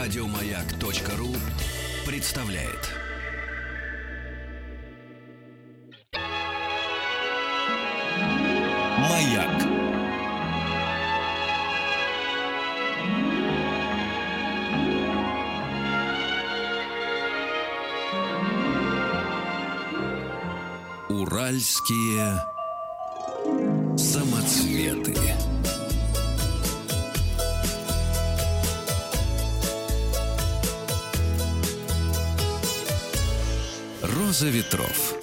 Радиомаяк.ру представляет. Маяк. Уральские Роза ветров.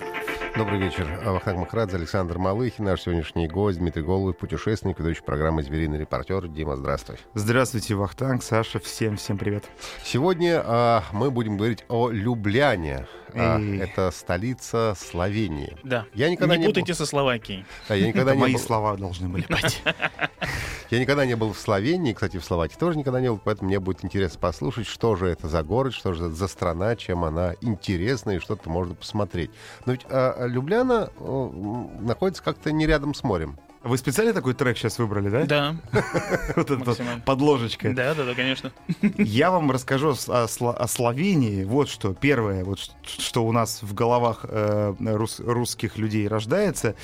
Добрый вечер. Вахтанг Махрадзе, Александр Малыхин, наш сегодняшний гость, Дмитрий Голубев, путешественник, ведущий программы «Звериный репортер». Дима, здравствуй. Здравствуйте, Вахтанг, Саша, всем, всем привет. Сегодня а, мы будем говорить о Любляне. А, это столица Словении. Да. Я никогда не не путайте был- со Словакией. Да, я, никогда Это не мои был, слова должны были быть. я никогда не был в Словении, кстати, в Словакии тоже никогда не был, поэтому мне будет интересно послушать, что же это за город, что же это за страна, чем она интересна и что-то можно посмотреть. Но ведь а, Любляна м, находится как-то не рядом с морем. Вы специально такой трек сейчас выбрали, да? Да, Вот это подложечка. да, да, да, конечно. Я вам расскажу о, Сло- о Словении. Вот что. Первое, вот что у нас в головах э, рус- русских людей рождается.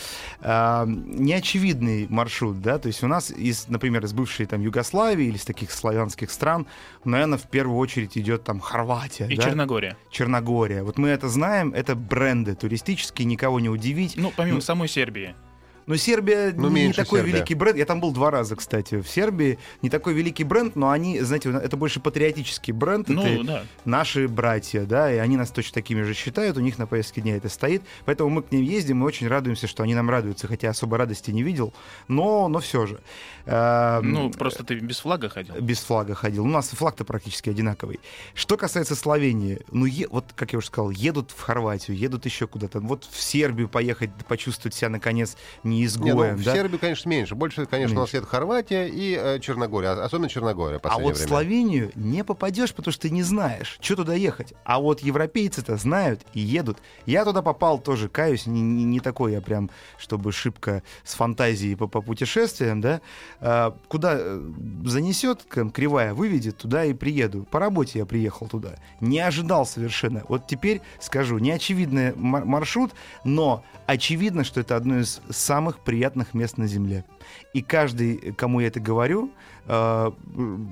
Э, неочевидный маршрут, да, то есть у нас из, например, из бывшей там Югославии или из таких славянских стран, наверное, в первую очередь идет там Хорватия, И? Черногория. Черногория. Вот мы это знаем, это бренды туристические, никого не удивить. Ну, помимо самой Сербии. Но Сербия Ну, не меньше такой Сербия. великий бренд. Я там был два раза, кстати, в Сербии. Не такой великий бренд, но они, знаете, это больше патриотический бренд. Ну, это да. наши братья, да, и они нас точно такими же считают, у них на повестке дня это стоит. Поэтому мы к ним ездим и очень радуемся, что они нам радуются, хотя особо радости не видел, но, но все же. Эм, Ну, просто ты без флага ходил. без флага ходил. У нас флаг-то практически одинаковый. Что касается Словении, ну, е- вот, как я уже сказал, едут в Хорватию, едут еще куда-то. Вот в Сербию поехать, почувствовать себя, наконец, не Не, изгоем, ну, в да? Сербии, конечно, меньше. Больше, конечно, у нас Меньше. едет Хорватия и э, Черногория, а- особенно Черногория в А вот в время. Словению не попадешь, потому что ты не знаешь, что туда ехать. А вот европейцы-то знают и едут. Я туда попал тоже, каюсь, не, не- не такой я прям, чтобы шибко с фантазией по, по путешествиям, да. А, куда э, занесет, кривая выведет, туда и приеду. По работе я приехал туда. Не ожидал совершенно. Вот теперь скажу, неочевидный мар- маршрут, но очевидно, что это одно из самых приятных мест на Земле. И каждый, кому я это говорю, э,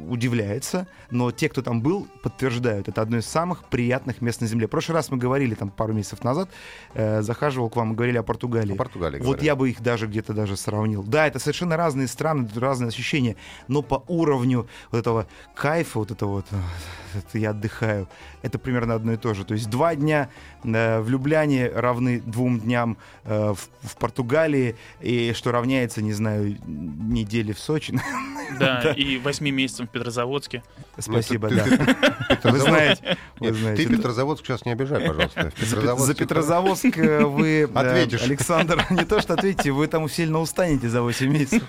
удивляется, но те, кто там был, подтверждают, это одно из самых приятных мест на Земле. В прошлый раз мы говорили, там пару месяцев назад, э, захаживал к вам и говорили о Португалии. О Португалии Вот говорили. я бы их даже где-то даже сравнил. Да, это совершенно разные страны, разные ощущения, но по уровню вот этого кайфа, вот этого вот, э, это я отдыхаю, это примерно одно и то же. То есть два дня э, в Любляне равны двум дням э, в, в Португалии, и что равняется, не знаю, недели в Сочи. Да, и 8 месяцев в Петрозаводске. Спасибо, ты- да. Вы Петрозаводск- знаете, вы Нет, знаете. Ты Петрозаводск сейчас не обижай, пожалуйста. За Пет- Петрозаводск За это- Петрозаводск э, вы, э, Ответишь. Александр, не то что ответите, вы там сильно устанете за 8 месяцев.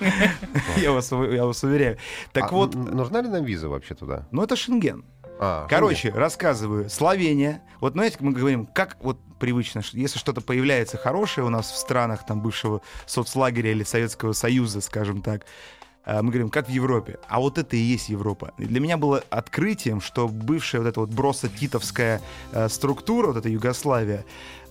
Я вас, я вас уверяю. Так А вот, нужна ли нам виза вообще туда? ну это Шенген. А, Короче, рассказываю. Словения. Вот знаете, мы говорим, как вот привычно, что если что-то появляется хорошее у нас в странах там бывшего соцлагеря или Советского Союза, скажем так, э, мы говорим, как в Европе. А вот это и есть Европа. Для меня было открытием, что бывшая вот эта вот бросо-титовская э, структура, вот эта Югославия,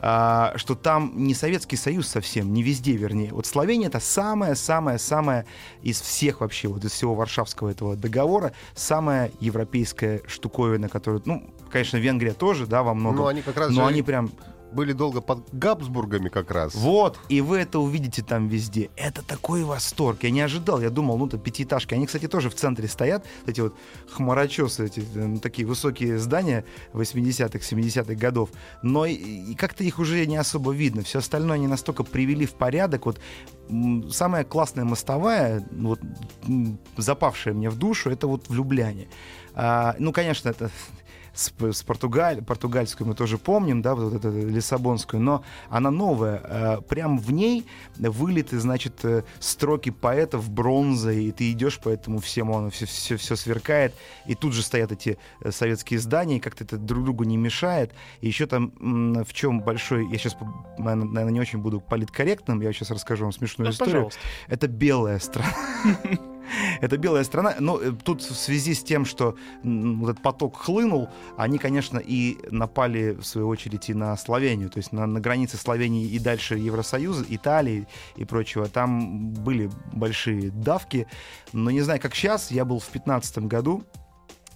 а, что там не Советский Союз совсем, не везде, вернее. Вот Словения это самая-самая-самая из всех вообще, вот из всего Варшавского этого договора, самая европейская штуковина, которую, ну, конечно, Венгрия тоже, да, во многом. Ну, они как раз но же они прям были долго под Габсбургами как раз. вот, и вы это увидите там везде. Это такой восторг. Я не ожидал. Я думал, ну, это пятиэтажки. Они, кстати, тоже в центре стоят. Эти вот хмарочесы, эти э, ну, такие высокие здания 80-х, 70-х годов. Но и, и как-то их уже не особо видно. Все остальное они настолько привели в порядок. Вот самая классная мостовая, ну, вот, запавшая мне в душу, это вот в Любляне. А, ну, конечно, это с, с Португаль, португальскую мы тоже помним, да, вот эту лиссабонскую, но она новая. Э, Прям в ней вылиты, значит, э, строки поэтов бронзой, и ты идешь по этому всему, оно все, все, все сверкает, и тут же стоят эти э, советские здания, и как-то это друг другу не мешает. И еще там в чем большой, я сейчас, наверное, не очень буду политкорректным, я сейчас расскажу вам смешную Да, историю. пожалуйста. Это белая страна. Это белая страна. Но э, тут в связи с тем, что этот поток хлынул, они, конечно, и напали, в свою очередь, и на Словению. То есть на, на границе Словении и дальше Евросоюза, Италии и прочего. Там были большие давки. Но не знаю, как сейчас. Я был в 2015 году.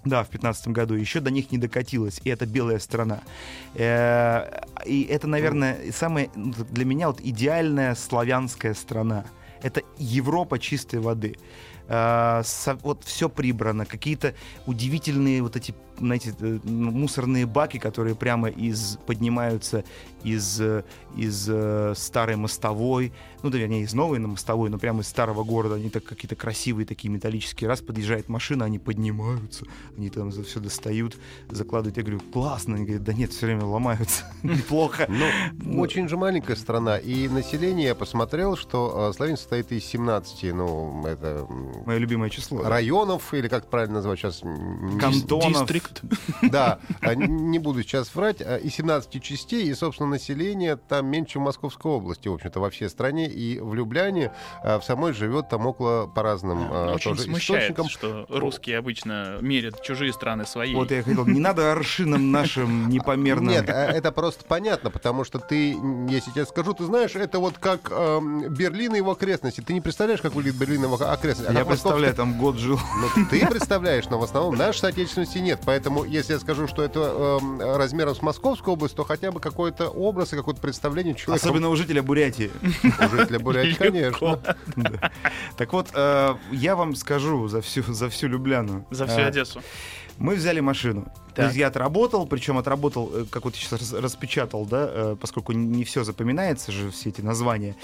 Да, в 2015 году еще до них не докатилось, и это белая страна. Э, И это, наверное, самая ну, для меня вот идеальная славянская страна. Это Европа чистой воды. Э, со- Вот все прибрано, какие-то удивительные вот эти, знаете, э, мусорные баки, которые прямо из поднимаются из э, из э, старой мостовой, ну да, вернее из новой на мостовой, но прямо из старого города, они так какие-то красивые такие металлические. Раз подъезжает машина, они поднимаются, они там все достают, закладывают. Я говорю, классно, они говорят, да нет, все время ломаются, неплохо. Ну, очень же маленькая страна. И население, я посмотрел, что э, Словения состоит из 17, ну, это Мое любимое число. районов, или как правильно назвать сейчас? Кантонов. Дистрикт. Да, а, не буду сейчас врать, а, и 17 частей, и, собственно, население там меньше, Московской области, в общем-то, во всей стране, и в Любляне а, в самой живет там около по разным Очень тоже смущает, источникам. что русские обычно мерят чужие страны свои. Вот я хотел, не надо аршином нашим непомерным. Нет, это просто понятно, потому что ты, если тебе скажу, ты знаешь, это вот как эм, Берлин и его окрестности. Ты не представляешь, как выглядит Берлин и его окрестности. А я представляю, там год жил. Ну, ты представляешь, но в основном нашей соотечественности нет. Поэтому, если я скажу, что это эм, размером с Московской областью, то хотя бы какой-то образ и какое-то представление человека Особенно у жителя Бурятии. у жителя Бурятии, конечно. Так вот, э, я вам скажу за всю, за всю Любляну. За всю Э, Одессу. Мы взяли машину. То Так. есть я отработал, причем отработал, э, как вот сейчас рас- распечатал, да, э, поскольку не все запоминается же, все эти названия.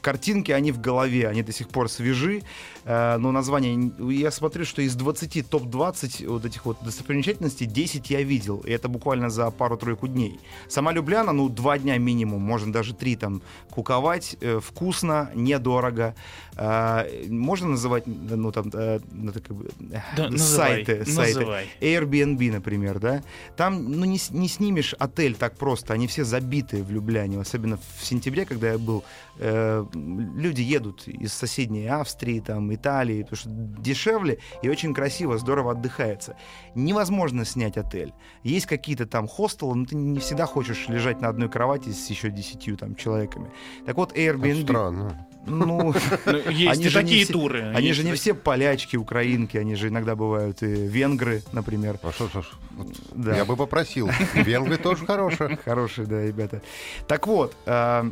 Картинки, они в голове, они до сих пор свежи, э, но названия... Я смотрю, что из 20, топ-20 вот этих вот достопримечательностей 10 я видел, и это буквально за пару-тройку дней. Сама Любляна, ну, два дня минимум, можно даже три там куковать, вкусно, недорого. Можно называть, ну, там, ну, это как бы, Да, называй, сайты, сайты. называй. Airbnb, например, да, там ну, не, не снимешь отель так просто, они все забиты в Любляне, особенно в сентябре, когда я был, э, люди едут из соседней Австрии, там, Италии, потому что дешевле и очень красиво, здорово отдыхается. Невозможно снять отель. Есть какие-то там хостелы, но ты не всегда хочешь лежать на одной кровати с еще десятью там человеками. Так вот, Это Airbnb... Странно. Ну, Ну, Есть Они же не такие все- туры. они есть же не все полячки, украинки, они же иногда бывают и венгры, например. А что, что вот Да. Я бы попросил. Венгры тоже хорошие. Хорошие, да, ребята. Так вот, а,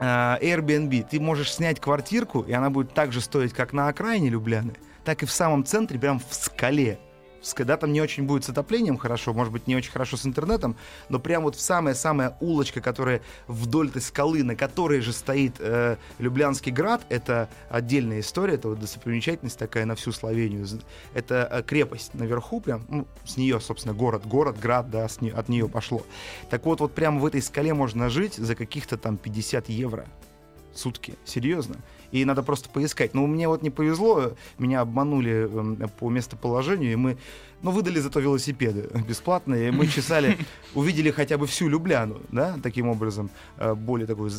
а, Airbnb, ты можешь снять квартирку, и она будет так же стоить, как на окраине Любляны, так и в самом центре, прям в скале. В ска- Да, там не очень будет с отоплением хорошо, может быть, не очень хорошо с интернетом, но прям вот в самая-самая улочка, которая вдоль этой скалы, на которой же стоит э, Люблянский град, это отдельная история, это вот достопримечательность такая на всю Словению. Это э, крепость наверху прям, ну, с нее, собственно, город, город, град, да, с не- от нее пошло. Так вот, вот прямо в этой скале можно жить за каких-то там 50 евро сутки. Серьезно. И надо просто поискать. Но мне вот не повезло, меня обманули эм, по местоположению, и мы, ну, выдали зато велосипеды бесплатные, и мы чесали, увидели хотя бы всю Любляну, да, таким образом, э, более такой,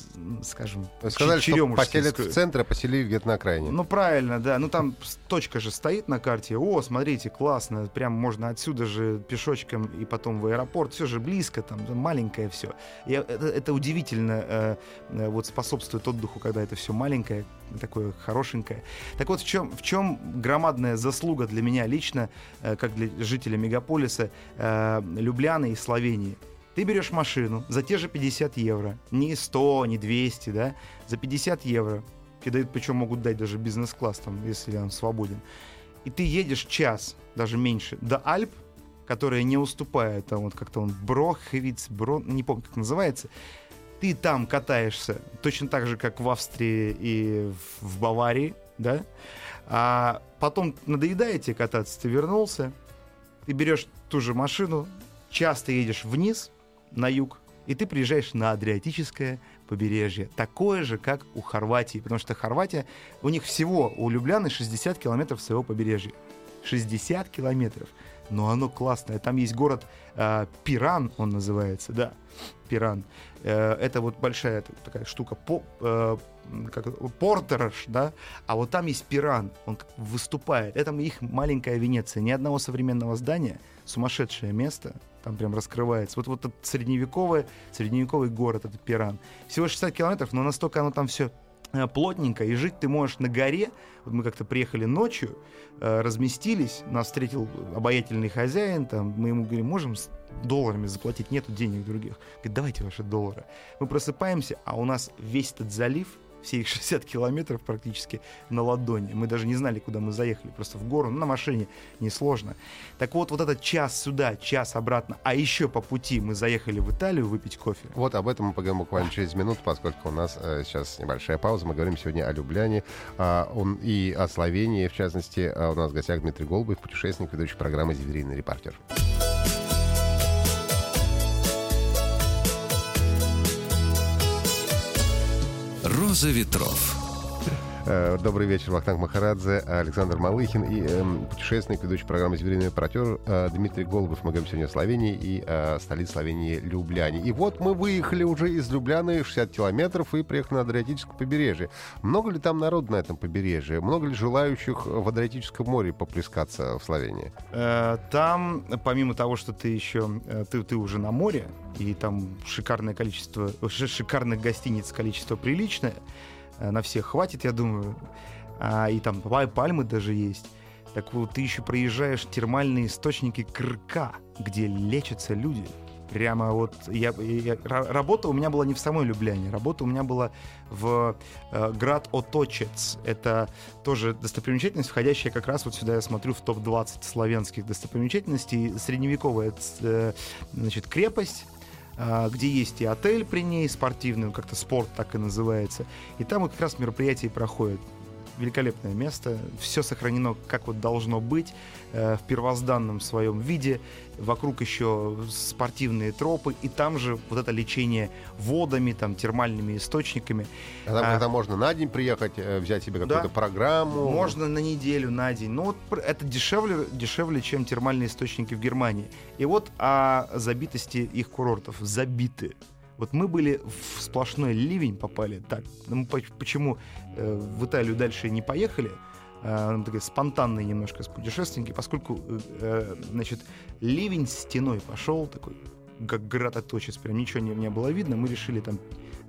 скажем, Сказали, что поселят в центре, а поселили где-то на окраине. Ну, правильно, да. Ну, там точка же стоит на карте. О, смотрите, классно. Прям можно отсюда же пешочком и потом в аэропорт. Все же близко, там маленькое все. это, это удивительно э, э, вот способствует отдыху, когда это все маленькое, такое хорошенькое. Так вот, в чем, в чем громадная заслуга для меня лично, э, как для жителя мегаполиса э, Любляны и Словении? Ты берешь машину за те же 50 евро, не 100, не 200, да, за 50 евро, кидают, причем могут дать даже бизнес-класс, там, если он свободен. И ты едешь час, даже меньше, до Альп, которая не уступает, там вот как-то он Броховиц, Бро, не помню, как называется. Ты там катаешься точно так же, как в Австрии и в, Баварии, да? А потом надоедает тебе кататься, ты вернулся, ты берешь ту же машину, часто едешь вниз, на юг, и ты приезжаешь на Адриатическое побережье. Такое же, как у Хорватии. Потому что Хорватия, у них всего, у Любляны 60 километров своего побережья. 60 километров. Но оно классное. Там есть город э, Пиран, он называется, да, Пиран. Э, это вот большая такая штука, по, э, как, Портерш, да, а вот там есть Пиран, он выступает. Это их маленькая Венеция, ни одного современного здания, сумасшедшее место, там прям раскрывается. Вот, вот этот средневековый, средневековый город, это Пиран. Всего 60 километров, но настолько оно там все плотненько, и жить ты можешь на горе. Вот мы как-то приехали ночью, э, разместились, нас встретил обаятельный хозяин, там, мы ему говорим, можем с долларами заплатить, нету денег других. Говорит, давайте ваши доллары. Мы просыпаемся, а у нас весь этот залив, все их 60 километров практически на ладони. Мы даже не знали, куда мы заехали. Просто в гору, ну, на машине несложно. Так вот, вот этот час сюда, час обратно. А еще по пути мы заехали в Италию выпить кофе. Вот об этом мы поговорим буквально через минуту, поскольку у нас э, сейчас небольшая пауза. Мы говорим сегодня о Любляне а, он, и о Словении, в частности. А у нас в гостях Дмитрий Голубев, путешественник, ведущий программы «Звериный репортер». «Роза ветров». Э, Добрый вечер, Вахтанг Махарадзе, Александр Малыхин и эм, путешественник, ведущий программы «Звериный репортер» э, Дмитрий Голубев. Мы говорим сегодня о Словении и э, столице Словении Любляне. И вот мы выехали уже из Любляны 60 километров и приехали на Адриатическое побережье. Много ли там народу на этом побережье? Много ли желающих в Адриатическом море поплескаться в Словении? Э, Там, помимо того, что ты еще э, ты, ты уже на море, и там шикарное количество, шикарных гостиниц количество приличное, э, на всех хватит, я думаю. А, и там па- пальмы даже есть. Так вот, ты еще проезжаешь термальные источники Крка, где лечатся люди. Прямо вот я, я- ра- работа у меня была не в самой Любляне, работа у меня была в э, град Оточец. Это тоже достопримечательность, входящая как раз вот сюда я смотрю в топ-20 славянских достопримечательностей. Средневековая э, значит, крепость, где есть и отель при ней спортивный, как-то спорт так и называется. И там вот как раз мероприятия проходят. Великолепное место, все сохранено как вот должно быть, э, в первозданном своем виде. Вокруг еще спортивные тропы, и там же вот это лечение водами, там термальными источниками. А там, А. когда можно на день приехать, э, взять себе какую-то Да. программу. Можно на неделю, на день. Ну вот это дешевле, дешевле, чем термальные источники в Германии. И вот о забитости их курортов. Забиты. Вот мы были в сплошной ливень попали. Так, ну, почему э, в Италию дальше не поехали? Э, такие спонтанные немножко путешественники, поскольку, э, э, значит, ливень стеной пошел такой, как градоточец, прям ничего не, не было видно, мы решили там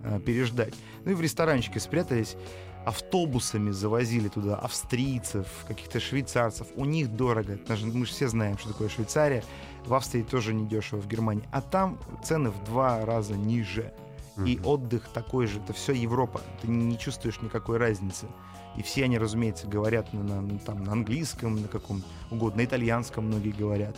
э, переждать. Ну и в ресторанчике спрятались, автобусами завозили туда австрийцев, каких-то швейцарцев. У них дорого. Мы же все знаем, что такое Швейцария. В Австрии тоже недешево, в Германии. А там цены в два раза ниже. И Мгм. отдых такой же. Это все Европа. Ты не чувствуешь никакой разницы. И все они, разумеется, говорят на, на- ну, там, на английском, на каком угодно, на итальянском многие говорят.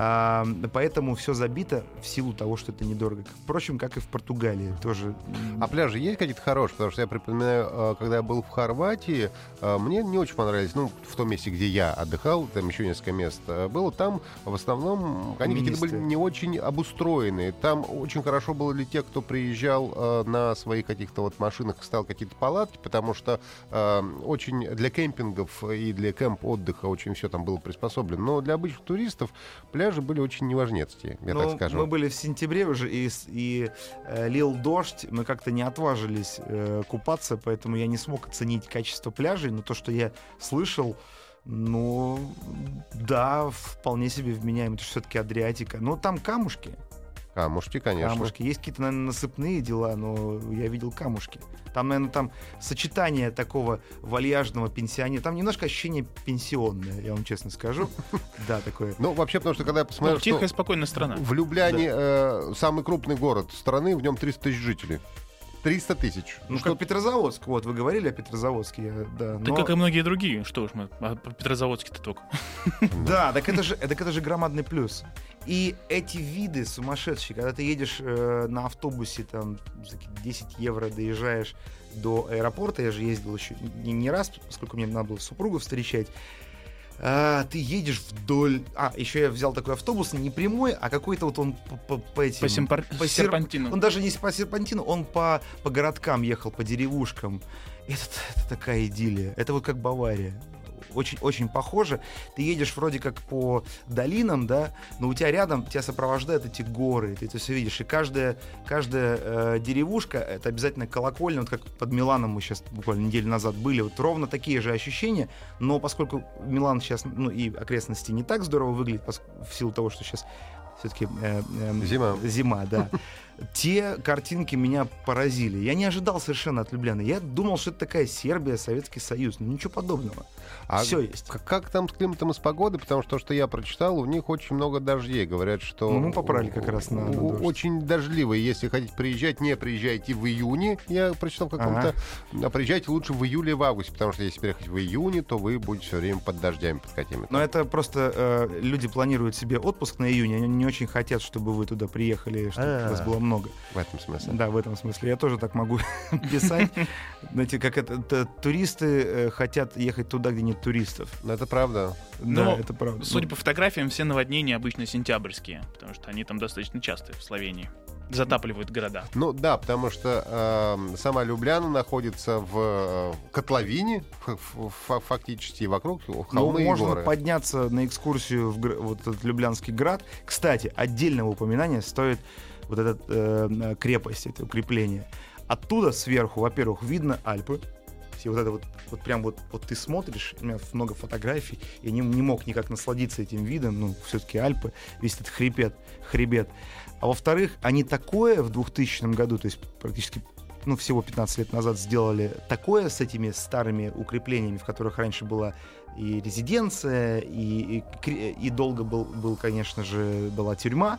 А, поэтому все забито в силу того, что это недорого. Впрочем, как и в Португалии тоже. А пляжи есть какие-то хорошие? Потому что я припоминаю, э, когда я был в Хорватии, э, мне не очень понравились, ну, в том месте, где я отдыхал, там еще несколько мест э, было, там в основном они какие-то были не очень обустроенные. Там очень хорошо было для тех, кто приезжал на своих каких-то вот машинах, ставил какие-то палатки, потому что очень для кемпингов и для кемп-отдыха очень все там было приспособлено. Но для обычных туристов пляжи были очень неважнецкие, я Ну, так скажу. Мы были в сентябре уже, и, и э, лил дождь, мы как-то не отважились э, купаться, поэтому я не смог оценить качество пляжей, но то, что я слышал, ну, да, вполне себе вменяемо, это все-таки Адриатика. Но там камушки, Камушки, конечно. камушки. Есть какие-то, наверное, насыпные дела, но я видел камушки. Там, наверное, там сочетание такого вальяжного пенсионера. Там немножко ощущение пенсионное, я вам честно скажу. Да, такое. Ну, вообще, потому что когда я Ну, посмотрел, тихая, спокойная страна. в Любляне э, самый крупный город страны, в нем 300 тысяч жителей. 300 тысяч. Ну, Что- как Петрозаводск. Вот, вы говорили о Петрозаводске, я- да. Да но- как и многие другие. Что уж мы, а по Петрозаводске-то только. Да, так это же, так это же громадный плюс. И эти виды сумасшедшие, когда ты едешь э, на автобусе, там, за какие-то 10 евро доезжаешь до аэропорта, я же ездил еще не, не раз, поскольку мне надо было супругу встречать, а, ты едешь вдоль... А, еще я взял такой автобус, не прямой, а какой-то вот он по, по- по этим... По, симпар- по сер- серпантину. Он даже не по серпантину, он по, по городкам ехал, по деревушкам. Это, это такая идиллия. Это вот как Бавария. Очень, очень похоже. Ты едешь вроде как по долинам, да, но у тебя рядом тебя сопровождают эти горы, ты это все видишь. И каждая, каждая э, деревушка, это обязательно колокольня, вот как под Миланом мы сейчас буквально неделю назад были, вот ровно такие же ощущения, но поскольку Милан сейчас, ну и окрестности не так здорово выглядит, в силу того, что сейчас все-таки э, э, зима. Зима, да. Те картинки меня поразили. Я не ожидал совершенно от Любляны. Я думал, что это такая Сербия, Советский Союз. Но ничего подобного. А Все есть. Как, как там с климатом и с погодой? Потому что то, что я прочитал, у них очень много дождей. Говорят, что... Ну, мы попрали как раз на, на дождь. Очень дождливые. Если хотите приезжать, не приезжайте в июне. Я прочитал в каком-то... Ага. А приезжайте лучше в июле и в августе. Потому что если приехать в июне, то вы будете все время под дождями, под какими-то. Но это просто э, люди планируют себе отпуск на июне. Они не очень хотят, чтобы вы туда приехали, чтобы А-а-а. вас было много. В этом смысле. Да, в этом смысле. Я тоже так могу писать. Знаете, как это, туристы э, хотят ехать туда, где нет туристов. Ну, это правда. Да, ну, это правда. Судя по фотографиям, все наводнения обычно сентябрьские, потому что они там достаточно частые в Словении затапливают города. Ну да, потому что э, сама Любляна находится в э, котловине, фактически вокруг холмы ну, можно горы. подняться на экскурсию в вот этот Люблянский град. Кстати, отдельного упоминания стоит вот эта э, крепость, это укрепление. Оттуда сверху, во-первых, видно Альпы, все вот это вот, вот прям вот, вот ты смотришь, у меня много фотографий, я не, не мог никак насладиться этим видом, ну, все-таки Альпы, весь этот хребет, хребет. А во-вторых, они такое в 2000 году, то есть практически ну, всего 15 лет назад сделали такое с этими старыми укреплениями, в которых раньше была и резиденция, и, и, и долго был, был, конечно же, была тюрьма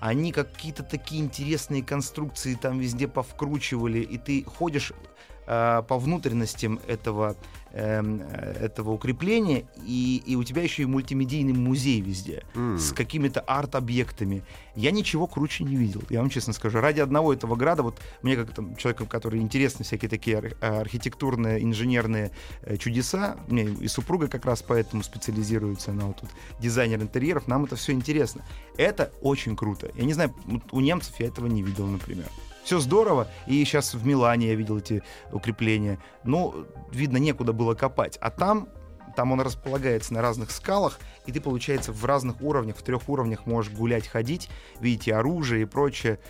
они какие-то такие интересные конструкции там везде повкручивали, и ты ходишь э, по внутренностям этого Эм, э, этого укрепления, и, и у тебя еще и мультимедийный музей везде mm. с какими-то арт-объектами. Я ничего круче не видел, я вам честно скажу. Ради одного этого града, вот мне как там, человеком, который интересны всякие такие ар- архитектурные, инженерные э, чудеса, мне и супруга как раз поэтому специализируется, она вот тут дизайнер интерьеров, нам это все интересно. Это очень круто. Я не знаю, у немцев я этого не видел, например. Все здорово, и сейчас в Милане я видел эти укрепления. Ну, видно, некуда было копать. А там там он располагается на разных скалах, и ты, получается, в разных уровнях, в трех уровнях можешь гулять, ходить, видеть и оружие и прочее.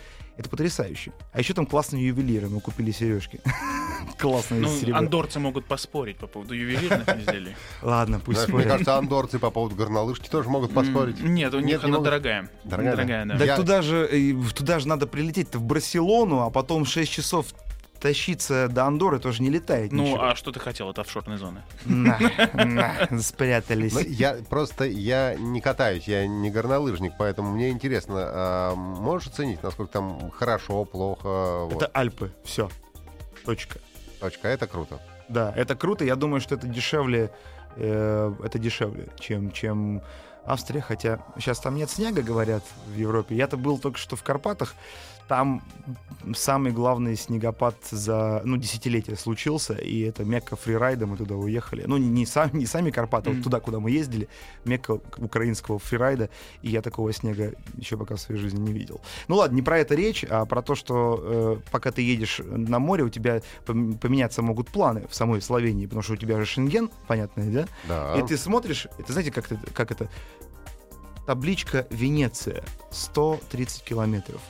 Это потрясающе. А еще там классные ювелиры. Мы купили сережки. Классные ну, андорцы могут поспорить по поводу ювелирных изделий. Ладно, пусть спорят. Мне кажется, андорцы по поводу горнолыжки тоже могут поспорить. Нет, у них она дорогая. Дорогая, да. Так туда же, туда же надо прилететь-то в Барселону, а потом 6 часов тащиться до Андоры тоже не летает. Ну, ничего. а что ты хотел? Это офшорные зоны. На, на, спрятались. Ну, я просто, я не катаюсь, я не горнолыжник, поэтому мне интересно, а можешь оценить, насколько там хорошо, плохо? Это. Альпы, все. Точка. Точка, это круто. Да, это круто. Я думаю, что это дешевле, э, это дешевле, чем, чем Австрия, хотя сейчас там нет снега, говорят, в Европе. Я-то был только что в Карпатах, там самый главный снегопад за ну, десятилетие случился, и это Мекка фрирайда, мы туда уехали. Ну, не, сам, не сами Карпаты, а вот туда, куда мы ездили, Мекка украинского фрирайда, и я такого снега еще пока в своей жизни не видел. Ну ладно, не про это речь, а про то, что э, пока ты едешь на море, у тебя поменяться могут планы в самой Словении, потому что у тебя же Шенген, понятно, да? Да. И ты смотришь, это знаете, как это, как это табличка Венеция, 130 километров.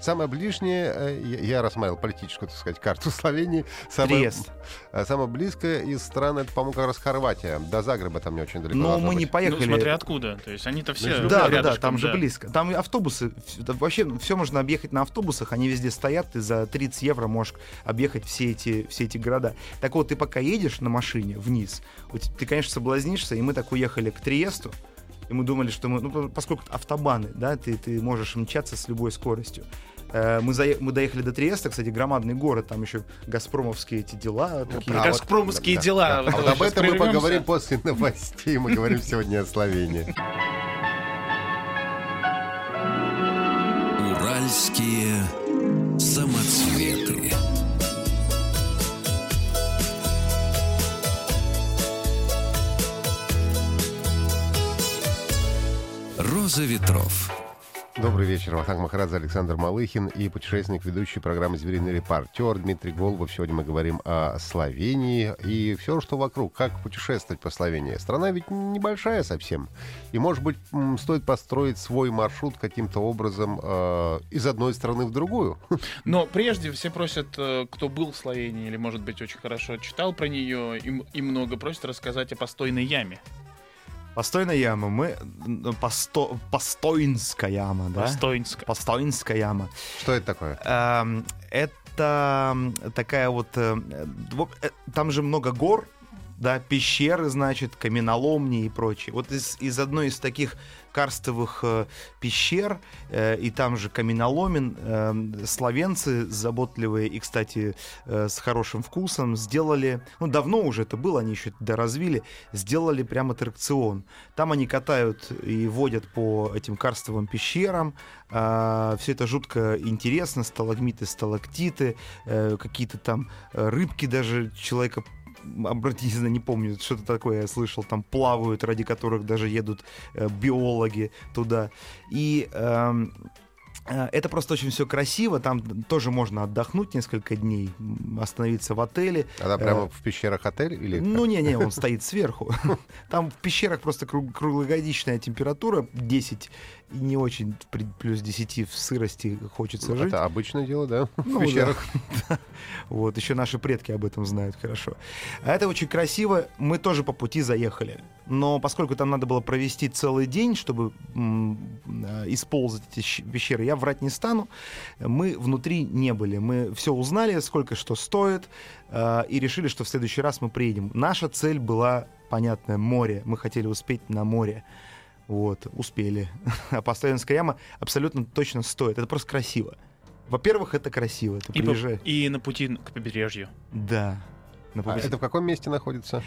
Самое ближнее, э, я рассмотрел политическую, так сказать, карту Словении. Самое, Триест. Э, самое близкое из стран, это, по-моему, как раз Хорватия. До Загреба там не очень далеко. Но мы быть. не поехали. Ну, смотря откуда. То есть они-то все Да, да, да, там же близко. Там автобусы, вообще все можно объехать на автобусах, они везде стоят, ты за 30 евро можешь объехать все эти, все эти города. Так вот, ты пока едешь на машине вниз, ты, конечно, соблазнишься, и мы так уехали к Триесту, и мы думали, что мы, ну, поскольку автобаны, да, ты, ты можешь мчаться с любой скоростью. Э, мы, за, мы доехали до Триеста, кстати, громадный город, там еще газпромовские эти дела. Такие. А Газпромовские вот, дела. Да, да. А вот об этом мы поговорим после новостей. Мы говорим сегодня о Словении. Уральские самоцветы. Роза ветров. Добрый вечер. Вахтанг Махарадзе, Александр Малыхин и путешественник, ведущий программы «Звериный репортер» Дмитрий Голубов. Сегодня мы говорим о Словении и все, что вокруг. Как путешествовать по Словении. Страна ведь небольшая совсем. И, может быть, стоит построить свой маршрут каким-то образом э, из одной страны в другую. Но прежде все просят, э, кто был в Словении или, может быть, очень хорошо читал про нее и, и много просят рассказать о постойной яме. Постойная яма. Мы... Посто... Постоинская яма, да? Постоинская. Постоинская яма. Что это такое? Эм, это такая вот... Э, э, там же много гор, да, пещеры, значит, каменоломни и прочее. Вот из, из одной из таких карстовых э, пещер, э, и там же каменоломен, э, словенцы заботливые и, кстати, с хорошим вкусом сделали, ну, давно уже это было, они еще это развили, сделали прям аттракцион. Там они катают и водят по этим карстовым пещерам, э, все это жутко интересно, сталагмиты, сталактиты, какие-то там рыбки даже человека обратите, не помню, что-то такое я слышал, там плавают, ради которых даже едут э, биологи туда. И э, это просто очень все красиво, там тоже можно отдохнуть несколько дней, остановиться в отеле. А прямо э, в пещерах отель? Или ну, не-не, он стоит сверху. Там в пещерах просто круглогодичная температура 10 и не очень плюс 10 в сырости хочется ну, жить. Это обычное дело, да, ну, в пещерах. Да. Вот, еще наши предки об этом знают хорошо. А это очень красиво, мы тоже по пути заехали. Но поскольку там надо было провести целый день, чтобы э, исползать эти пещеры, я врать не стану, мы внутри не были. Мы все узнали, сколько что стоит, э, и решили, что в следующий раз мы приедем. Наша цель была, понятная, море. Мы хотели успеть на море. Вот, успели. А Постоянская яма абсолютно точно стоит. Это просто красиво. Во-первых, это красиво. Ты и, по- и на пути к побережью. Да. На побережью. А это в каком месте находится?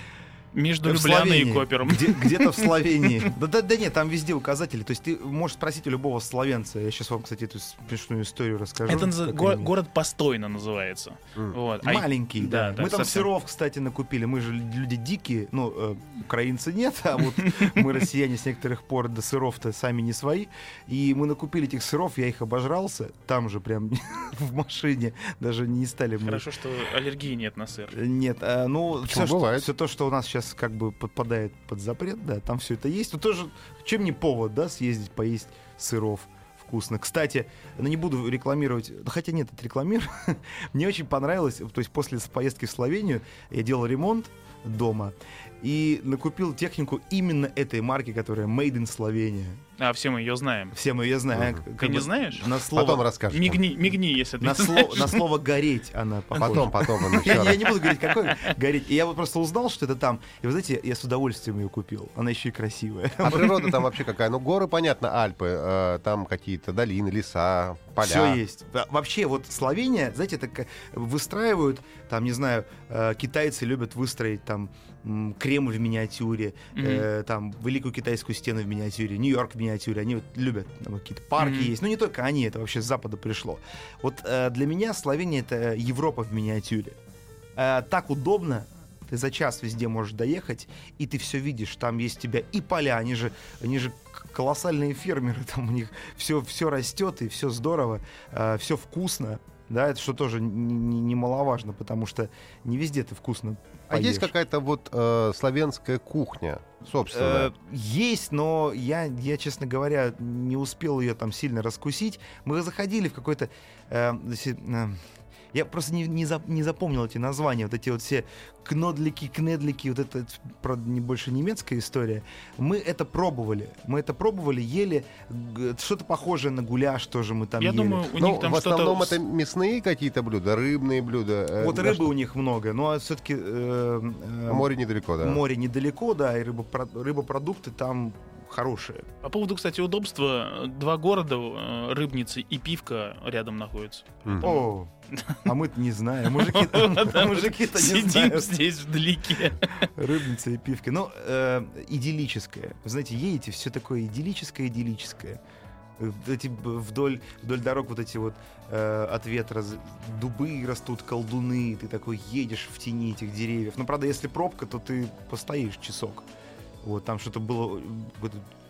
Между Любляной и Копером. Где, где-то в Словении. Да, да, да нет, там везде указатели. То есть ты можешь спросить у любого словенца. Я сейчас вам, кстати, эту смешную историю расскажу. Это го- город Постойно называется. Mm. Вот. А Маленький, да. да. да мы там совсем. сыров, кстати, накупили. Мы же люди дикие. Ну, э, украинцы нет, а вот мы, россияне, с некоторых пор до сыров-то сами не свои. И мы накупили этих сыров, я их обожрался. Там же прям в машине. Даже не стали мы... Хорошо, что аллергии нет на сыр. Нет, э, ну, все, что, все то, что у нас сейчас сейчас как бы подпадает под запрет, да, там все это есть. Ну тоже, чем не повод, да, съездить, поесть сыров вкусно. Кстати, ну не буду рекламировать, хотя нет, это рекламирую. Мне очень понравилось, то есть после поездки в Словению я делал ремонт дома и накупил технику именно этой марки, которая Made in Slovenia. А, все мы ее знаем. Все мы ее знаем. Угу. Ты не знаешь? На слово... Потом расскажешь. Мигни, мигни, если ты на, не знаешь. на слово «гореть» она похожа. Потом, потом. Я, я не буду говорить, какой «гореть». И я вот просто узнал, что это там. И вы знаете, я с удовольствием ее купил. Она еще и красивая. А природа там вообще какая? Ну, горы, понятно, Альпы. Э, там какие-то долины, леса, поля. Все есть. Вообще, вот Словения, знаете, так выстраивают, там, не знаю, э, китайцы любят выстроить там Кремль в миниатюре, mm-hmm. э, там Великую Китайскую стену в миниатюре, Нью-Йорк в миниатюре. Они вот любят, там какие-то парки mm-hmm. есть. Но не только они, это вообще с Запада пришло. Вот э, для меня Словения это Европа в миниатюре. Э, так удобно, ты за час везде можешь доехать, и ты все видишь. Там есть у тебя и поля, они же, они же колоссальные фермеры, там у них все, все растет, и все здорово, э, все вкусно. Да, это что тоже немаловажно, потому что не везде ты вкусно а есть какая-то вот э, славянская кухня, собственно? Э, есть, но я, я, честно говоря, не успел ее там сильно раскусить. Мы заходили в какой-то... Э, э, я просто не, не, за, не запомнил эти названия, вот эти вот все кнодлики, кнедлики, вот это, правда, не больше немецкая история. Мы это пробовали. Мы это пробовали, ели что-то похожее на гуляш тоже мы там Я ели. думаю, у них там в основном это мясные какие-то блюда, рыбные блюда. Э, вот рыбы у них много, но все-таки... Э, э, море недалеко, да. Море недалеко, да, и рыбо, рыбопродукты там хорошие. По поводу, кстати, удобства, два города, Рыбница и Пивка рядом находятся. Mm. О, а мы-то не знаем. Мужики-то мужики не Сидим здесь вдалеке. Рыбница и Пивка. Ну, э, идиллическое. Вы знаете, едете, все такое идиллическое, идиллическое эти вдоль, вдоль дорог вот эти вот э, от ветра дубы растут, колдуны, ты такой едешь в тени этих деревьев. Но, правда, если пробка, то ты постоишь часок. Вот, там что-то было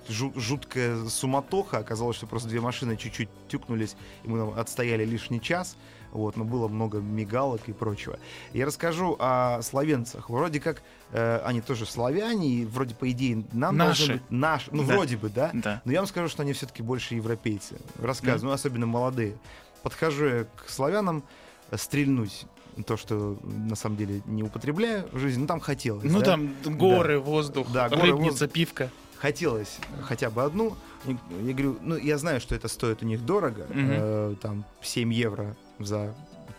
жу- жуткая суматоха. Оказалось, что просто две машины чуть-чуть тюкнулись, и мы там отстояли лишний час. Вот, но было много мигалок и прочего. Я расскажу о словенцах. Вроде как э, они тоже славяне, и вроде по идее нам Наши. должны быть наш, ну Да. вроде бы, да. Да. Но я вам скажу, что они все-таки больше европейцы. Рассказываю, ну, особенно молодые. Подхожу я к славянам э, стрельнуть. То, что на самом деле не употребляю в жизни, ну там хотелось. Ну да? там горы, воздух, Да, горы, рыбница, воздух. пивка. Хотелось хотя бы одну. Я говорю, ну я знаю, что это стоит у них дорого, Мгм. э, там 7 евро за,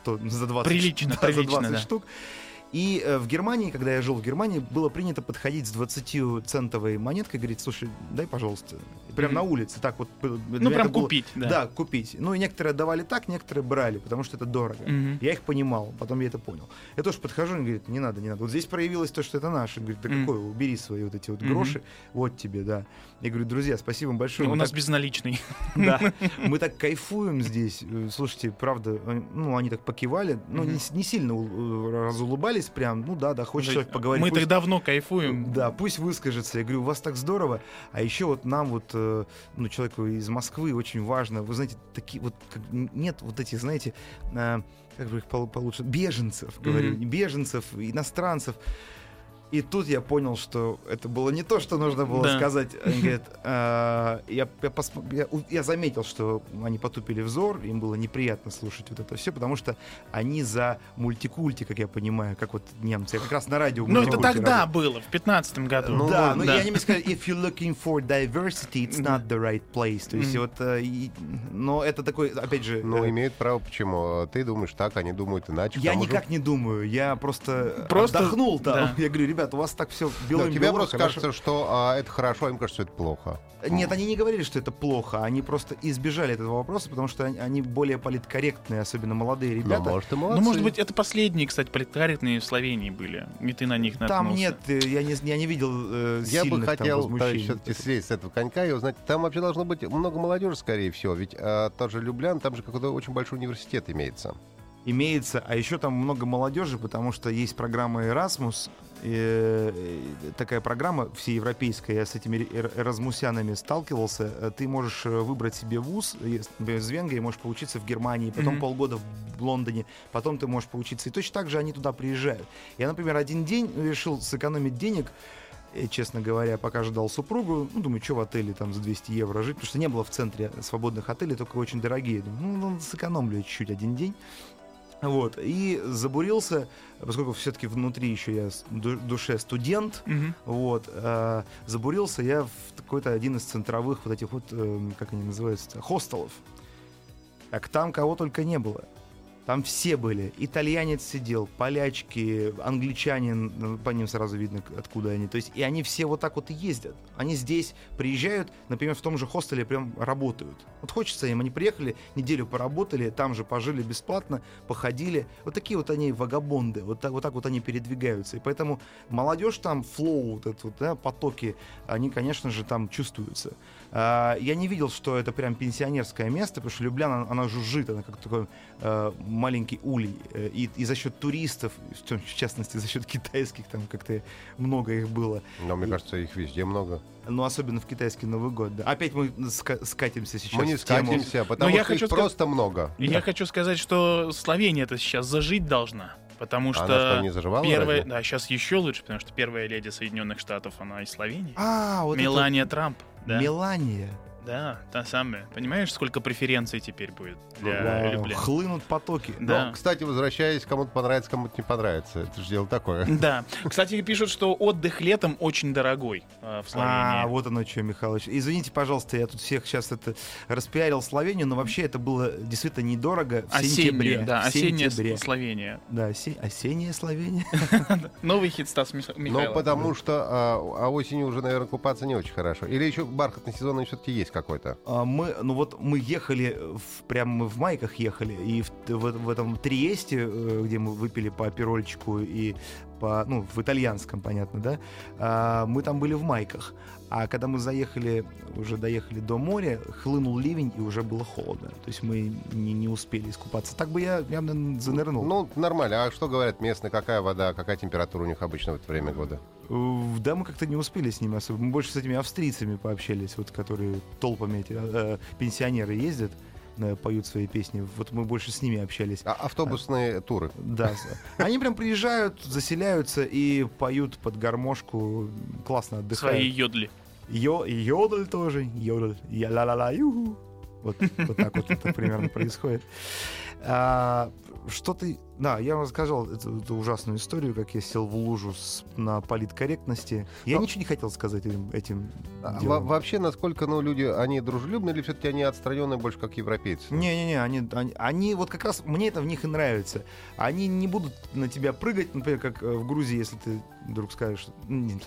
то- за 20, Прилично, да, за прилично, 20 да. штук. И э, в Германии, когда я жил в Германии, было принято подходить с 20-центовой монеткой и говорить, слушай, дай, пожалуйста. Прям Мгм. на улице, так вот. Ну прям было- купить, да. Да. купить. Ну и некоторые давали так, некоторые брали, потому что это дорого. Мгм. Я их понимал, потом я это понял. Я тоже подхожу, он говорит, не надо, не надо. Вот здесь проявилось то, что это наше. Он говорит, да Мгм. какое, убери свои вот эти вот Мгм. гроши, вот тебе, да. Я говорю, друзья, спасибо вам большое. У нас так- безналичный. да, мы так кайфуем здесь. Слушайте, правда, э, ну, они так покивали, ну, не, сильно э, разулыбались прям, ну, да, да, хочет человек поговорить. Мы пусть- так давно кайфуем. да, пусть выскажется. Я говорю, у вас так здорово. А еще вот нам вот, э, ну, человеку из Москвы очень важно, вы знаете, такие вот, нет вот этих, знаете, как бы их пол- получше, беженцев, говорю, беженцев, иностранцев. И тут я понял, что это было не то, что нужно было Да. сказать. Они говорят, «А, я, я, посмо- я я заметил, что они потупили взор, им было неприятно слушать вот это все, потому что они за мультикульти, как я понимаю, как вот немцы. Я как раз на радио Ну это тогда работал. было, в пятнадцатом году. Ну, да, но да. я не могу сказать, if you're looking for diversity, it's not the right place. То есть вот, э, и- но это такой, опять же, Ну, э, имеют право, почему? Ты думаешь так, они думают иначе. я тому же- никак не думаю, я просто, Просто- отдохнул там. да. Я говорю, ребят, у вас так все Да, белым тебе бело, просто хорошо». кажется, что а, это хорошо, а им кажется, что это плохо. Нет, они не говорили, что это плохо, они просто избежали этого вопроса, потому что они, они более политкорректные, особенно молодые Ну, ребята. может, и Ну, может быть, это последние, кстати, политкорректные в Словении были. И ты на них Там наткнулся. нет, э, я не, я не видел э, Я бы там хотел все-таки слезть с этого конька и узнать, там вообще должно быть много молодежи, скорее всего, ведь а, тот же Люблян, там же какой-то очень большой университет имеется. Имеется, а еще там много молодежи, потому что есть программа Erasmus, э, э, такая программа всеевропейская, я с этими эр- эразмусянами сталкивался, Э, ты можешь э, выбрать себе вуз, например, из Венгрии можешь поучиться в Германии, потом Мгм. полгода в Лондоне, потом ты можешь поучиться, и точно так же они туда приезжают. Я, например, один день решил сэкономить денег, э, честно говоря, пока ждал супругу, ну, думаю, что в отеле там за 200 евро жить, потому что не было в центре свободных отелей, только очень дорогие. Думаю, ну, ну, сэкономлю чуть-чуть один день. Вот, и забурился, поскольку все-таки внутри еще я душе студент, Мгм. вот, э, забурился я в какой-то один из центровых вот этих вот, эм, как они называются, хостелов. Так там кого только не было. Там все были. Итальянец сидел, полячки, англичанин, по ним сразу видно, откуда они. То есть, и они все вот так вот и ездят. Они здесь приезжают, например, в том же хостеле прям работают. Вот хочется им, они приехали, неделю поработали, там же пожили бесплатно, походили. Вот такие вот они вагабонды, вот так вот, так вот они передвигаются. И поэтому молодежь там, флоу, вот этот вот, да, потоки, они, конечно же, там чувствуются. А, я не видел, что это прям пенсионерское место, потому что Любляна, она жужжит, она как такой э, маленький улей. Э, И, и за счет туристов, в том- в частности, за счет китайских, там как-то много их было. Но мне И- кажется, их везде много. Ну, особенно в китайский Новый год, да. Опять мы ска- скатимся сейчас Мы не тему. скатимся, потому я что хочу их сказать- просто много. И Я хочу сказать, что Словения это сейчас зажить должна. Потому что, Она что, не заживала первая, разве? да, сейчас еще лучше, потому что первая леди Соединенных Штатов, она из Словении. А, вот это Мелания Трамп. Да, Мелания. Да, та самая. Понимаешь, сколько преференций теперь будет для Вау, Любляна? Хлынут потоки. Да. Но, кстати, возвращаясь, кому-то понравится, кому-то не понравится. Это же дело такое. Да. Кстати, пишут, что отдых летом очень дорогой э, в Словении. А, вот оно что, Михалыч. Извините, пожалуйста, я тут всех сейчас это распиарил Словению, но вообще это было действительно недорого в сентябре. Осенняя, да, в осенняя сентябре. Словения. Да, осе- осенняя Словения. Новый хит Стас Мих- Ну, Михайлов. потому что а, а осенью уже, наверное, купаться не очень хорошо. Или еще бархатный сезон все-таки есть какой-то. А Мы, ну вот мы ехали, в, прям мы в майках ехали, и в, в, в этом Триесте, э, где мы выпили по пирольчику и по, ну, в итальянском, понятно, да, а, мы там были в майках. А когда мы заехали, уже доехали до моря, хлынул ливень, и уже было холодно. То есть мы не, не успели искупаться. Так бы я явно занырнул. Ну, нормально. А что говорят местные? Какая вода, какая температура у них обычно в это время года? Да, мы как-то не успели с ними особо. Мы больше с этими австрийцами пообщались, вот которые толпами эти э, пенсионеры ездят, э, поют свои песни. Вот мы больше с ними общались. А автобусные туры. Да. Они прям приезжают, заселяются и поют под гармошку. Классно Свои отдыхают. йодли. Йо, йодль тоже. Йодль. Я ла ла ла юху. Вот, вот так вот это примерно происходит. А, что ты... Да, я вам рассказал эту, эту ужасную историю, как я сел в лужу с- на политкорректности. Я Ну, ничего не хотел сказать этим, этим А во- вообще, насколько ну, люди, они дружелюбные или все-таки они отстраненные больше как европейцы? Не-не-не, они, они, они вот как раз, мне это в них и нравится. Они не будут на тебя прыгать, например, как э, в Грузии, если ты вдруг скажешь, «М, не,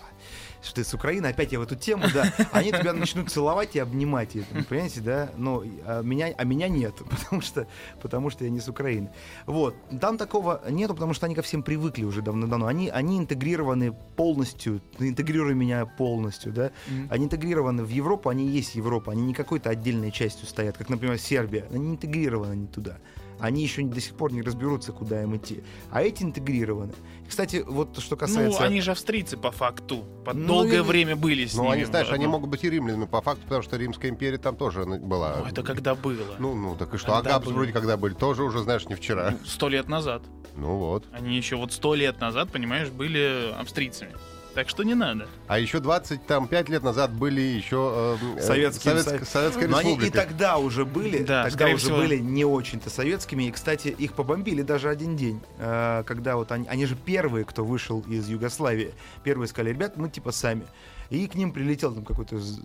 что ты с Украины, опять я в эту тему, да, они тебя начнут целовать и обнимать, и, ну, понимаете, да, но а меня, а меня нет, потому что, потому что я не с Украины. Вот, там такого нету, потому что они ко всем привыкли уже давно-давно, они, они интегрированы полностью, интегрируй меня полностью, да, Мгм. они интегрированы в Европу, они есть Европа, они не какой-то отдельной частью стоят, как, например, Сербия. Они интегрированы не туда. Они еще до сих пор не разберутся, куда им идти. А эти интегрированы. Кстати, вот что касается... Ну, они же австрийцы по факту. По Ну, долгое я- время были с Ну, ними. они, знаешь, они заодно. могут быть и римлянами по факту, потому что Римская империя там тоже ну, была. Ну, это когда было? Ну, ну, так и что? А Когда Габсбурги были? когда были? Тоже уже, знаешь, не вчера. Ну, Сто лет назад. Ну вот. Они еще вот сто лет назад, понимаешь, были австрийцами. Так что не надо. А еще 25 лет назад были еще э, э, Советские- Советск- Советская Но они и Республика. тогда уже были, Да, тогда уже всего. были не очень-то советскими. И, кстати, их побомбили даже один день, э, когда вот они, они же первые, кто вышел из Югославии. Первые сказали, ребят, мы типа сами. И к ним прилетел там какой-то з-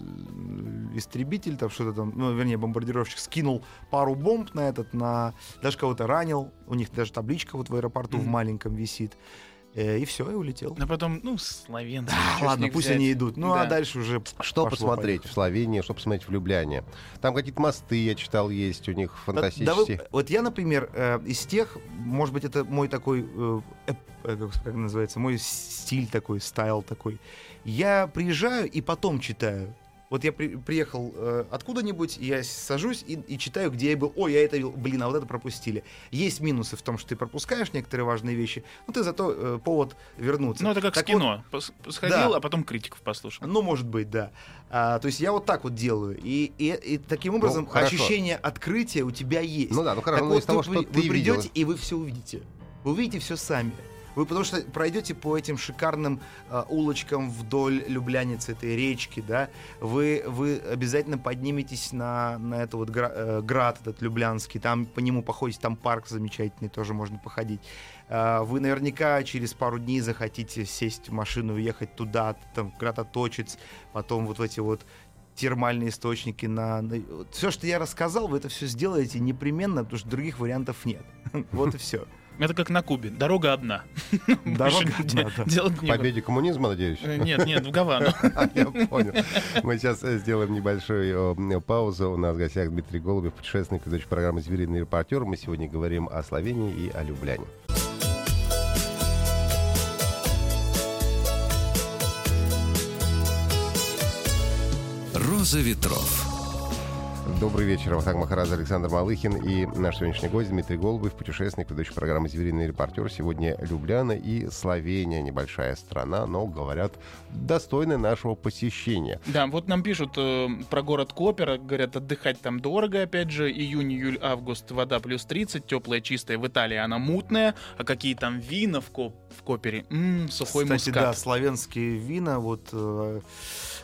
истребитель, там что-то там, ну, вернее, бомбардировщик, скинул пару бомб на этот, на даже кого-то ранил. У них даже табличка вот в аэропорту в Мгм. маленьком висит. Э, и все, и улетел. А потом, ну, славянцы. А, чё ж ладно, пусть взять? они идут. Ну, а Да. дальше уже Что пошло, посмотреть поехало. в Словении, что посмотреть в Любляне? Там какие-то мосты, я читал, есть у них Да- да фантастические. вы- вот я, например, э, из тех, может быть, это мой такой, э, э, как, как называется, мой стиль такой, стайл такой. Я приезжаю и потом читаю. Вот я при- приехал э, откуда-нибудь, я сажусь и, и читаю, где я был. Ой, я это видел, блин, а вот это пропустили. Есть минусы в том, что ты пропускаешь некоторые важные вещи, но ты зато э, повод вернуться. Ну, это как Так с кино. Пос- Сходил, Да. а потом критиков послушал. Ну, может быть, да. А, то есть я вот так вот делаю. И, и, и таким образом Ну, хорошо. ощущение открытия у тебя есть. Ну да, ну хорошо, Так но вот, из того, тут что вы, ты вы придете, видел. и вы все увидите. Вы увидите все сами. Вы потому что пройдете по этим шикарным а, улочкам вдоль Любляницы, этой речки, да, вы, вы обязательно подниметесь на, на этот вот гра- э, град этот Люблянский, там по нему походите, там парк замечательный, тоже можно походить. А, Вы наверняка через пару дней захотите сесть в машину и уехать туда, там, Гратоточец, потом вот эти вот термальные источники на... Все, что я рассказал, вы это все сделаете непременно, потому что других вариантов нет. Вот и все. Это как на Кубе. Дорога одна. Дорога одна, да. Делать победе коммунизма, надеюсь? Э, Нет, нет, в Гавану. Я понял. Мы сейчас э, сделаем небольшую паузу. У нас в гостях Дмитрий Голубев, путешественник, ведущий программы «Звериный репортер». Мы сегодня говорим о Словении и о Любляне. «Роза ветров». Добрый вечер, Вахтанг Махарадзе, Александр Малыхин и наш сегодняшний гость Дмитрий Голубев, путешественник, ведущий программы «Звериный репортер». Сегодня Любляна и Словения, небольшая страна, но, говорят, достойная нашего посещения. Да, вот нам пишут э, про город Копера, говорят, отдыхать там дорого, опять же, июнь, июль, август, вода плюс 30, теплая, чистая, в Италии она мутная, а какие там вина в, Коп- в Копере? М, сухой Кстати, да, мускат. славянские вина, вот э,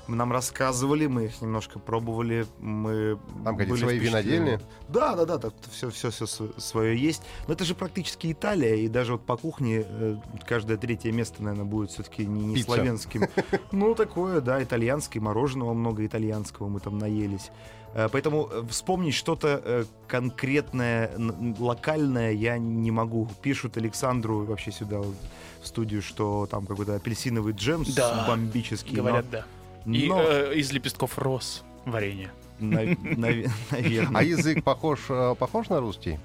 нам рассказывали, мы их немножко пробовали, мы Там какие-то были свои винодельни? Да, да, да, так все, все, все свое есть. Но это же практически Италия, и даже вот по кухне э, каждое третье место, наверное, будет все-таки не, не Пицца. славянским. Ну, такое, да, итальянский, мороженого много итальянского мы там наелись. Э, Поэтому э, вспомнить что-то конкретное, локальное я не могу. Пишут Александру вообще сюда в студию, что там какой-то апельсиновый джем Да, бомбический. но- Говорят, да. И но, э, из лепестков роз варенье. на- наве- наверное. А язык похож, э, похож на русский?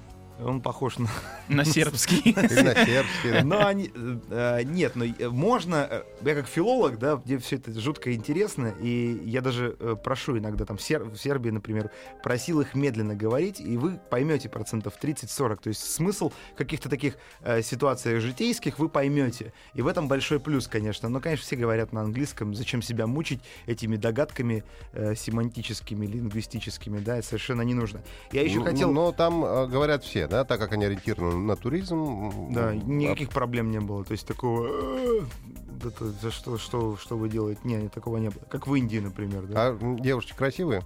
Он похож на... На сербский. На сербский. да. Но они, э, э, нет, но э, можно, я как филолог, да, мне все это жутко интересно, и я даже прошу иногда там в Сербии, например, просил их медленно говорить, и вы поймете процентов 30-40, то есть смысл каких-то таких ситуаций житейских вы поймете, и в этом большой плюс, конечно, но, конечно, все говорят на английском, зачем себя мучить этими догадками семантическими, лингвистическими, да, это совершенно не нужно. Я еще Ну, хотел... Но там говорят все, да, так как они ориентированы на туризм. Да, никаких проблем не было. То есть такого... «Э, это за что, что, что вы делаете? Не, такого не было. Как в Индии, например. Да? А девушки красивые?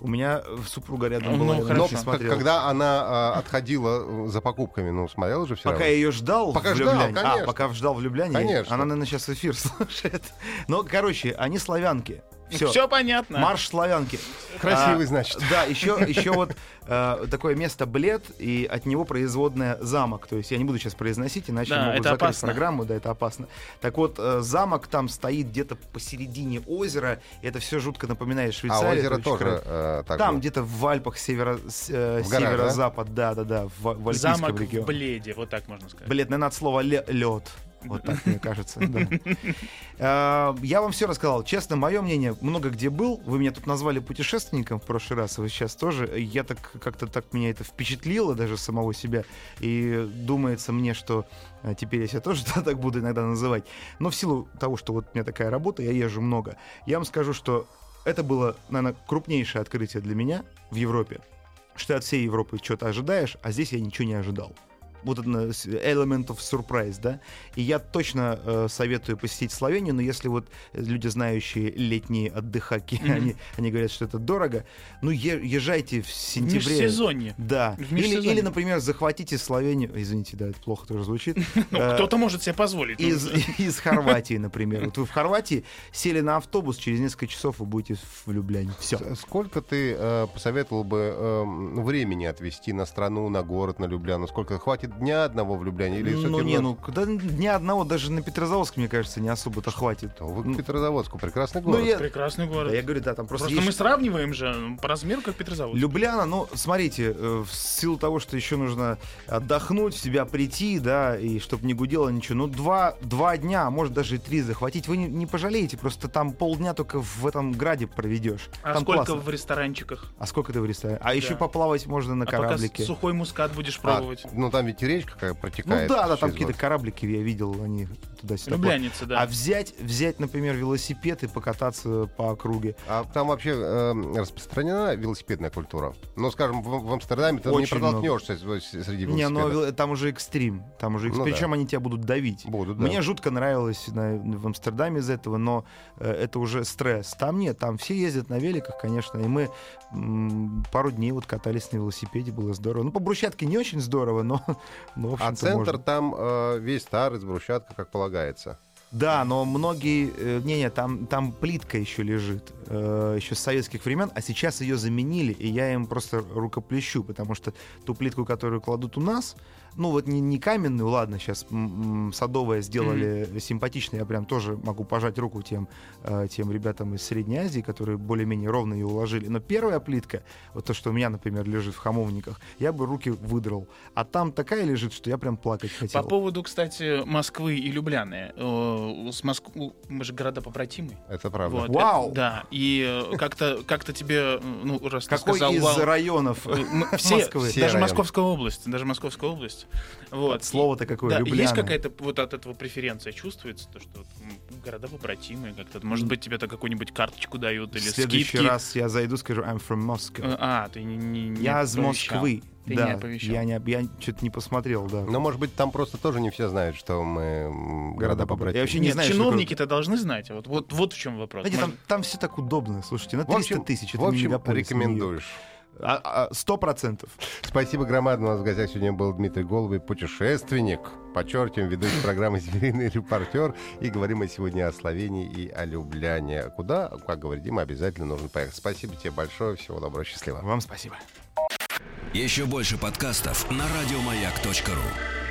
У меня э, супруга рядом Ну, была, я на хорошо. Но когда она а, отходила э, за покупками, ну, смотрела же все Пока я ее ждал Пока в ждал, Любляне. конечно. А, пока ждал в Любляне. Конечно. Она, наверное, сейчас эфир слушает. Но, короче, они славянки. Все. Все понятно. Марш славянки. Красивый, А, значит. Да, еще, еще вот э, такое место Блед, и от него производная замок. То есть я не буду сейчас произносить, иначе Да, могут это закрыть опасно. программу, да, это опасно. Так вот, э, замок там стоит где-то посередине озера, и это все жутко напоминает А Швейцарию. озеро это очень тоже красиво. э, так Там где-то в Альпах северо, э, В горах, да? северо-запад, да, да, да, в, в Альпийском Замок регионе. в Бледе, вот так можно сказать. Блед, наверное, от слова лед. Вот так, мне кажется. да. Э, Я вам все рассказал. Честно, мое мнение, много где был. Вы меня тут назвали путешественником в прошлый раз, и вы сейчас тоже. Я так как-то так меня это впечатлило, даже самого себя. И думается мне, что э, теперь я себя тоже так буду иногда называть. Но в силу того, что вот у меня такая работа, я езжу много, я вам скажу, что это было, наверное, крупнейшее открытие для меня в Европе. Что ты от всей Европы что-то ожидаешь, а здесь я ничего не ожидал вот element of surprise, да. И я точно э, советую посетить Словению, но если вот люди, знающие летние отдыхаки, Мгм. они, они говорят, что это дорого, ну е- езжайте в В сентябре. межсезонье. Да. В Или, межсезонье. или, например, захватите Словению. Извините, да, это плохо тоже звучит. Ну, Э, кто-то может себе позволить. ну, из, Хорватии, например. Вот вы в Хорватии сели на автобус, через несколько часов вы будете в Любляне. Все. Сколько ты э, посоветовал бы э, времени отвести на страну, на город, на Любляну? Сколько хватит дня одного в Любляне? Или Ну, не, ну, куда дня одного даже на Петрозаводск, мне кажется, не особо-то хватит. Ну, Вы Ну, к Петрозаводску, прекрасный ну, город. я- Прекрасный Да, город. я говорю, да, там просто, Просто мы есть- сравниваем же ну, по размеру, как Петрозаводск. Любляна, ну, смотрите, э, в силу того, что еще нужно отдохнуть, в себя прийти, да, и чтобы не гудело ничего, ну, два, два дня, а может даже и три захватить, вы не, не пожалеете, просто там полдня только в этом граде проведешь. А там сколько классно. в ресторанчиках? А сколько ты в ресторане? А еще Да. поплавать можно на а кораблике. сухой мускат будешь А, пробовать. ну там ведь и речка какая Ну протекает. да, да, там какие-то кораблики я видел, они туда-сюда. Любляница, да. А взять, взять, например, велосипед и покататься по округе. А там вообще э, распространена велосипедная культура? Ну, скажем, в, в Амстердаме ты не Очень протолкнешься с- с- среди Не, велосипедов. но вел- там уже экстрим. Там уже экс- Ну да. Причем они тебя будут давить. Будут, да. Мне жутко нравилось на- в Амстердаме из этого, но э, это уже стресс. Там нет, там все ездят на великах, конечно, и мы м, пару дней вот катались на велосипеде, было здорово. Ну, по брусчатке не очень здорово, но, в А центр можно. там э, весь старый, с брусчатка, как полагается. Да, но многие... э, Не-не, там, там плитка еще лежит, э, еще с советских времен, а сейчас ее заменили, и я им просто рукоплещу, потому что ту плитку, которую кладут у нас, ну вот не, не каменную, ладно, сейчас садовое сделали симпатично, я прям тоже могу пожать руку тем, э, тем ребятам из Средней Азии, которые более-менее ровно ее уложили. Но первая плитка, вот то, что у меня, например, лежит в хамовниках, я бы руки выдрал. А там такая лежит, что я прям плакать хотел. По поводу, кстати, Москвы и Любляны. С Моск... Мы же города побратимы. Это правда. Вот, Вау! э, Да, и э, как-то как тебе, ну, раз ты Какой сказал, из вау, районов э, мы- все, Москвы? Все даже районы. Московская область, даже Московская область. Вот. Слово-то какое, Да, Любляна. есть какая-то вот от этого преференция чувствуется, то, что вот, города побратимые как-то. Может быть, тебе-то какую-нибудь карточку дают В или следующий скидки. раз я зайду, скажу I'm from Moscow. Э, А, ты не, не, не я из. Москвы. Ты да, не оповещал. я, не, я что-то не посмотрел, да. Но, может быть, там просто тоже не все знают, что мы города побратимы. Я вообще не Нет, знаю, что чиновники-то должны знать. Вот, вот, вот в чем вопрос. Знаете, там, Может, там все так удобно. Слушайте, на В 300 общем, тысяч, это в общем, рекомендуешь. А- а, Сто процентов. Спасибо громадное. У нас в гостях сегодня был Дмитрий Головый, путешественник. Подчеркиваем, ведущий программы «Северный репортер». И говорим мы сегодня о Словении и о Любляне. Куда, как говорит Дима, обязательно нужно поехать. Спасибо тебе большое. Всего доброго, счастливо. Вам спасибо. Еще больше подкастов на радиомаяк.ру.